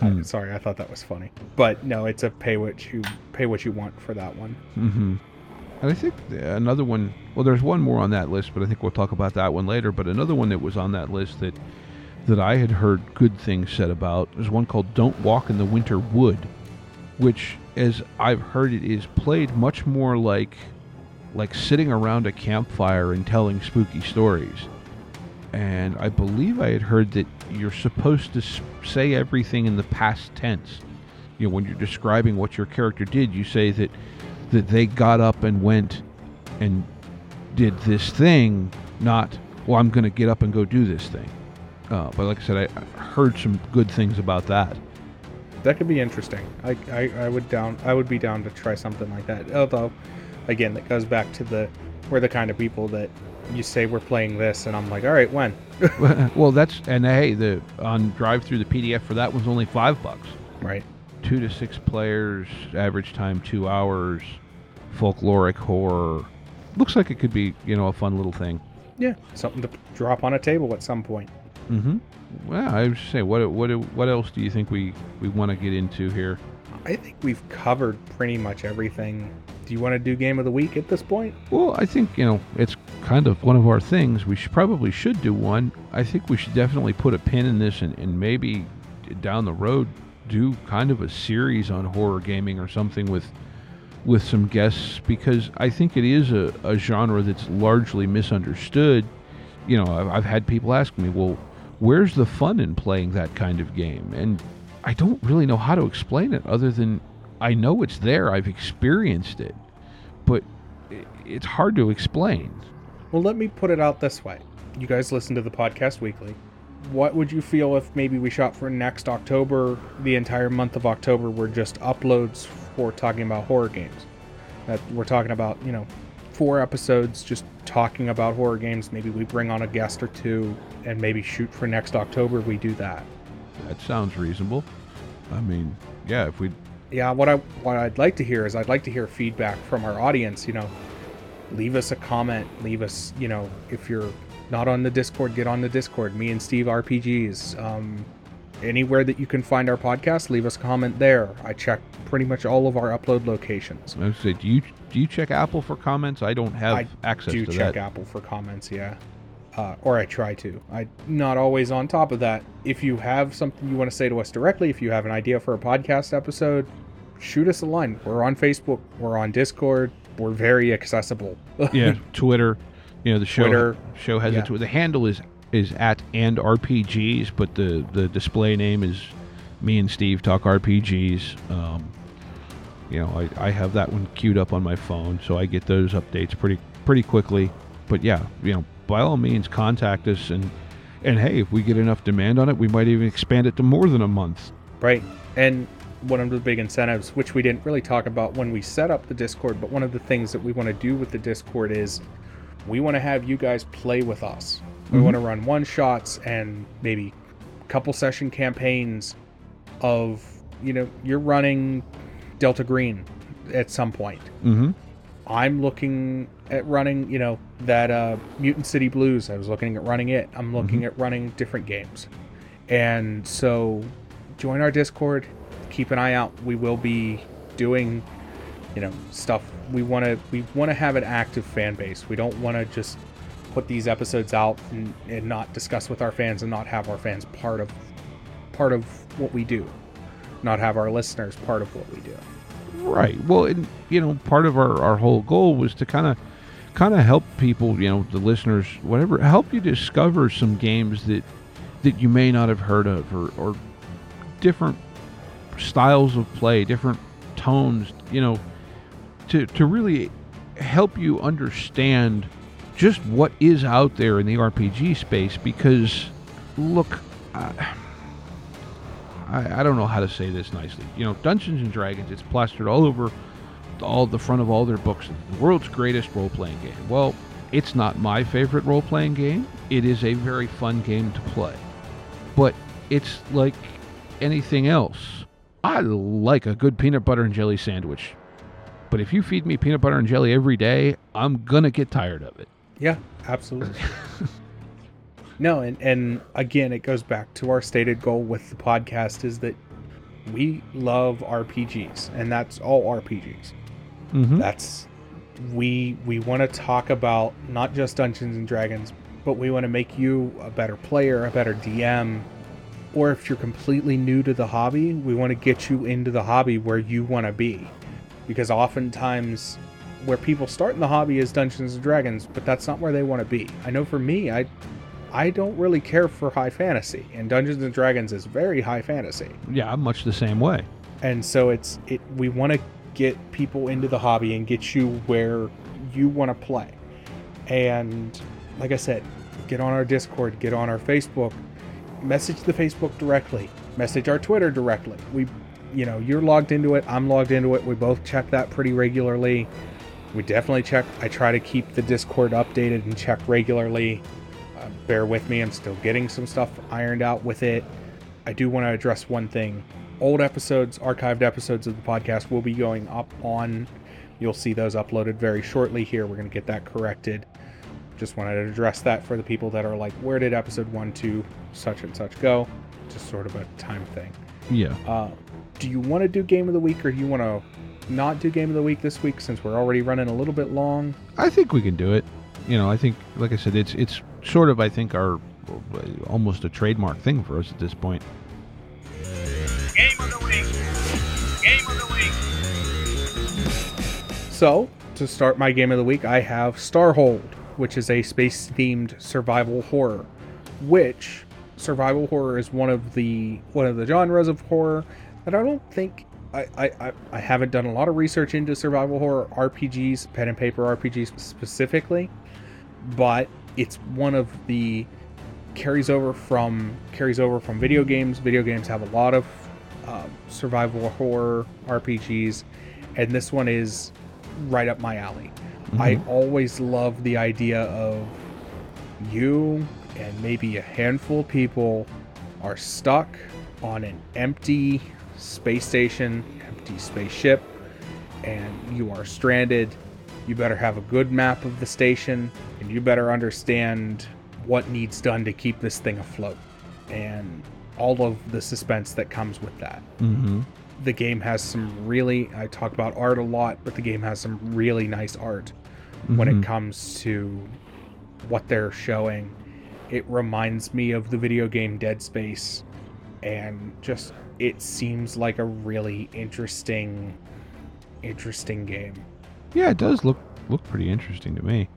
I'm sorry, I thought that was funny. But no, it's a pay what you pay what you want for that one. Mm-hmm. And I think another one. Well, there's one more on that list, but I think we'll talk about that one later. But another one that was on that list that that I had heard good things said about is one called "Don't Walk in the Winter Wood," which, as I've heard, it is played much more like like sitting around a campfire and telling spooky stories. And I believe I had heard that you're supposed to say everything in the past tense. You know, when you're describing what your character did, you say that that they got up and went and did this thing, not well, I'm going to get up and go do this thing. Uh, but like I said, I, I heard some good things about that. That could be interesting. I, I, I would down I would be down to try something like that. Although, again, that goes back to the we're the kind of people that you say we're playing this, and I'm like, all right, when? well, that's and hey, the on DriveThru the PDF for that was only five bucks. Right. Two to six players, average time two hours, folkloric horror. Looks like it could be you know a fun little thing. Yeah, something to drop on a table at some point. Mm-hmm. Well, I was say, what what what else do you think we we want to get into here? I think we've covered pretty much everything. Do you want to do game of the week at this point? Well, I think you know it's kind of one of our things. We should probably should do one. I think we should definitely put a pin in this and, and maybe down the road do kind of a series on horror gaming or something with with some guests because I think it is a, a genre that's largely misunderstood. You know, I've, I've had people ask me, well, where's the fun in playing that kind of game? And I don't really know how to explain it other than I know it's there. I've experienced it, but it's hard to explain. Well, let me put it out this way. You guys listen to the podcast weekly. What would you feel if maybe we shot for next October, the entire month of October were just uploads for talking about horror games? That we're talking about, you know, four episodes just talking about horror games. Maybe we bring on a guest or two and maybe shoot for next October. We do that. That sounds reasonable. I mean, yeah, if we yeah, what I what I'd like to hear is I'd like to hear feedback from our audience, you know. Leave us a comment, leave us, you know, if you're not on the Discord, get on the Discord. Me and Steve RPGs. Um, anywhere that you can find our podcast, leave us a comment there. I check pretty much all of our upload locations. I say, do you do you check Apple for comments? I don't have I access to that. I do to check. Apple for comments, yeah. Uh, or I try to. I'm not always on top of that. If you have something you want to say to us directly, if you have an idea for a podcast episode, shoot us a line. We're on Facebook, we're on Discord, we're very accessible. yeah, Twitter. You know, the show Twitter, show has yeah. a Twitter. The handle is is at and RPGs, but the the display name is me and Steve talk RPGs. Um, you know, I, I have that one queued up on my phone, so I get those updates pretty pretty quickly. But yeah, you know, by all means, contact us and and hey, if we get enough demand on it, we might even expand it to more than a month. Right. And one of the big incentives, which we didn't really talk about when we set up the Discord, but one of the things that we want to do with the Discord is we want to have you guys play with us. We Mhm. want to run one shots and maybe a couple session campaigns of, you know, you're running Delta Green at some point. Mm-hmm. I'm looking at running, you know, that uh, Mutant City Blues. I was looking at running it. I'm looking at running different games. And so join our Discord. Keep an eye out. We will be doing, you know, stuff. We want to we want to have an active fan base. We don't want to just put these episodes out and, and not discuss with our fans and not have our fans part of part of what we do. Not have our listeners part of what we do. Right. Well, and you know, part of our, our whole goal was to kind of kind of help people, you know, the listeners, whatever, help you discover some games that that you may not have heard of or, or different styles of play, different tones, you know, to to really help you understand just what is out there in the RPG space because look, I, I don't know how to say this nicely. You know, Dungeons and Dragons, it's plastered all over all the front of all their books. The world's greatest role playing game. Well, it's not my favorite role playing game. It is a very fun game to play. But it's like anything else. I like a good peanut butter and jelly sandwich. But if you feed me peanut butter and jelly every day, I'm going to get tired of it. Yeah, absolutely. no, and and again, it goes back to our stated goal with the podcast is that we love RPGs, and that's all RPGs. Mm-hmm. That's we we want to talk about not just Dungeons and Dragons, but we want to make you a better player, a better DM, or if you're completely new to the hobby, we want to get you into the hobby where you want to be. Because oftentimes where people start in the hobby is Dungeons and Dragons, but that's not where they want to be. I know for me, I I don't really care for high fantasy, and Dungeons and Dragons is very high fantasy. Yeah, I'm much the same way. And so it's it we want to get people into the hobby and get you where you want to play. And like I said, get on our Discord, get on our Facebook, message the Facebook directly, message our Twitter directly. We you know, you're logged into it, I'm logged into it. We both check that pretty regularly. We definitely check. I try to keep the Discord updated and check regularly. Uh, bear with me, I'm still getting some stuff ironed out with it. I do want to address one thing. Old episodes, archived episodes of the podcast will be going up on. You'll see those uploaded very shortly here. We're going to get that corrected. Just wanted to address that for the people that are like, where did episode one, two, such and such go? Just sort of a time thing. Yeah. Uh, do you want to do game of the week or do you want to not do game of the week this week since we're already running a little bit long? I think we can do it. You know, I think, like I said, it's it's sort of, I think, our almost a trademark thing for us at this point. Game of the week. Game of the week. So, to start my game of the week, I have Starhold, which is a space themed survival horror. Which survival horror is one of the one of the genres of horror that I don't think I, I, I haven't done a lot of research into survival horror RPGs, pen and paper RPGs specifically, but it's one of the carries over from carries over from video games. Video games have a lot of um, survival horror RPGs, and this one is right up my alley. I always love the idea of you and maybe a handful of people are stuck on an empty space station, empty spaceship, and you are stranded. You better have a good map of the station, and you better understand what needs done to keep this thing afloat, and all of the suspense that comes with that. Mm-hmm. The game has some really, I talk about art a lot, but the game has some really nice art when Mhm. it comes to what they're showing. It reminds me of the video game Dead Space, and just it seems like a really interesting, interesting game. Yeah, it does look look pretty interesting to me.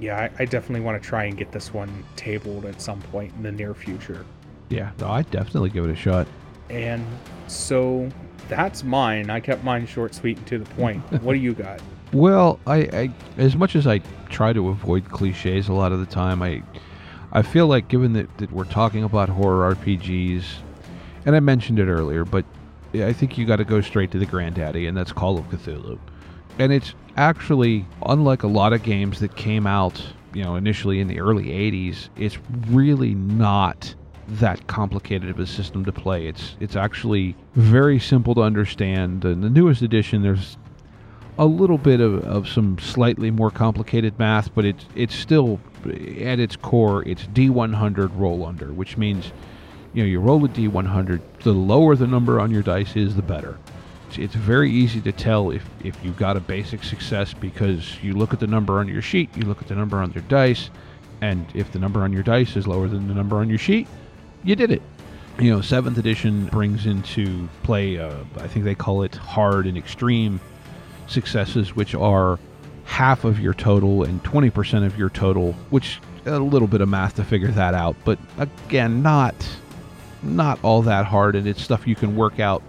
Yeah, I, I definitely want to try and get this one tabled at some point in the near future. Yeah, no, I'd definitely give it a shot. And so that's mine. I kept mine short, sweet, and to the point. what do you got? Well, I, I as much as I try to avoid cliches a lot of the time, I I feel like given that, that we're talking about horror RPGs, and I mentioned it earlier, but I think you got to go straight to the granddaddy, and that's Call of Cthulhu. And it's actually unlike a lot of games that came out, you know, initially in the early '80s. It's really not that complicated of a system to play. It's it's actually very simple to understand. And the newest edition, there's a little bit of, of some slightly more complicated math, but it's it's still at its core it's D100 roll under, which means you know you roll a D100. The lower the number on your dice is, the better. It's, it's very easy to tell if if you got a basic success because you look at the number on your sheet, you look at the number on your dice, and if the number on your dice is lower than the number on your sheet, you did it. You know, seventh edition brings into play. Uh, I think they call it hard and extreme successes, which are half of your total and 20% of your total, which a little bit of math to figure that out, but again, not not all that hard and it's stuff you can work out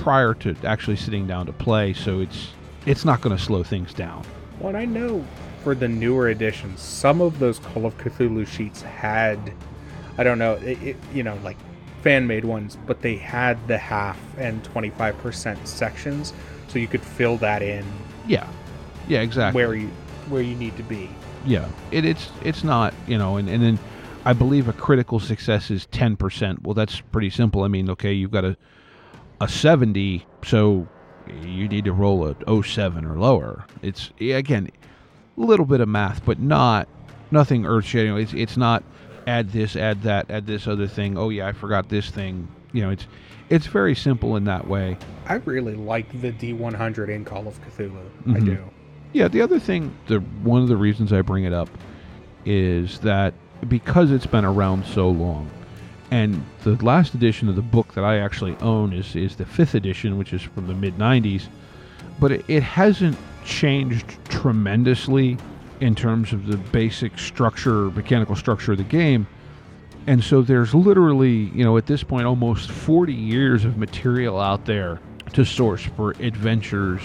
prior to actually sitting down to play, so it's it's not going to slow things down. What I know for the newer editions, some of those Call of Cthulhu sheets had, I don't know, it, it, you know, like fan made ones, but they had the half and 25% sections, so you could fill that in Yeah. Yeah, exactly. where you where you need to be. yeah it, it's it's not you know and, and then i I believe a critical success is 10%. Well, that's pretty simple. I mean, okay, you've got a a 70, so you need to roll a 07 or lower. It's again, a little bit of math, but not nothing earth-shattering. It's it's not add this, add that, add this other thing. Oh yeah, I forgot this thing. You know, it's it's very simple in that way. I really like the D100 in Call of Cthulhu. I Mhm. do. Yeah, the other thing, the one of the reasons I bring it up is that because it's been around so long, and the last edition of the book that I actually own is is the fifth edition, which is from the mid '90s, but it, it hasn't changed tremendously in terms of the basic structure, mechanical structure of the game. And so there's literally, you know, at this point, almost 40 years of material out there to source for adventures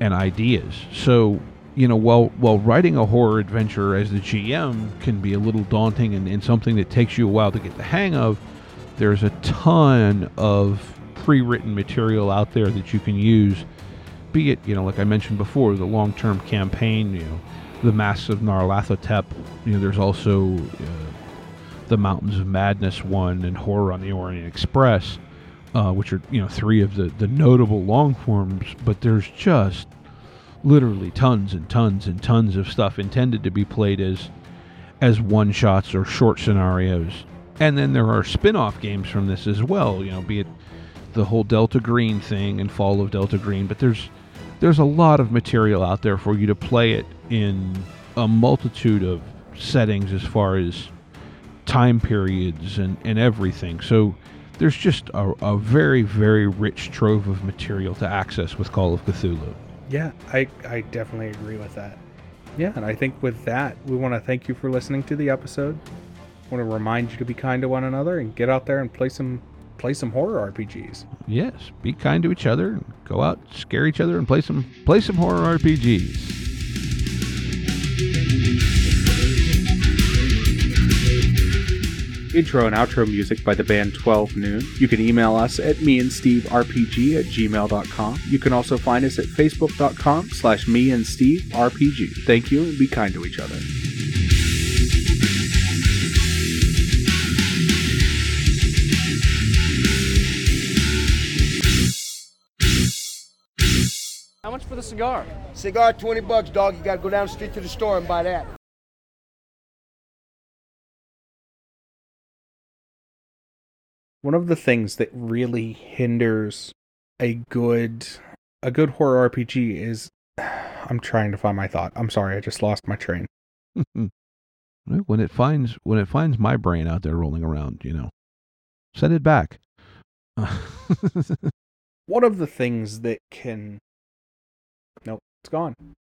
and ideas. So, you know, while while writing a horror adventure as the GM can be a little daunting and, and something that takes you a while to get the hang of, there's a ton of pre-written material out there that you can use. Be it, you know, like I mentioned before, the long-term campaign, you know, the Masks of Nyarlathotep. You know, there's also uh, the Mountains of Madness one and Horror on the Orient Express, uh, which are you know three of the the notable long forms. But there's just literally tons and tons and tons of stuff intended to be played as as one shots or short scenarios. And then there are spin-off games from this as well, you know, be it the whole Delta Green thing and Fall of Delta Green, but there's there's a lot of material out there for you to play it in a multitude of settings as far as time periods and, and everything. So there's just a, a very, very rich trove of material to access with Call of Cthulhu. Yeah, I, I definitely agree with that. Yeah, and I think with that, we want to thank you for listening to the episode. want to remind you to be kind to one another and get out there and play some play some horror RPGs. Yes, be kind to each other, and go out, scare each other, and play some play some horror RPGs. Intro and outro music by the band 12 Noon. You can email us at me and Steve RPG at gmail.com. You can also find us at facebook.com slash me and Steve RPG. Thank you and be kind to each other. How much for the cigar? Cigar, 20 bucks, dog. You gotta go down the street to the store and buy that. One of the things that really hinders a good a good horror RPG is I'm trying to find my thought. I'm sorry, I just lost my train. When it finds when it finds my brain out there rolling around, you know, send it back. One of the things that can Nope, it's gone.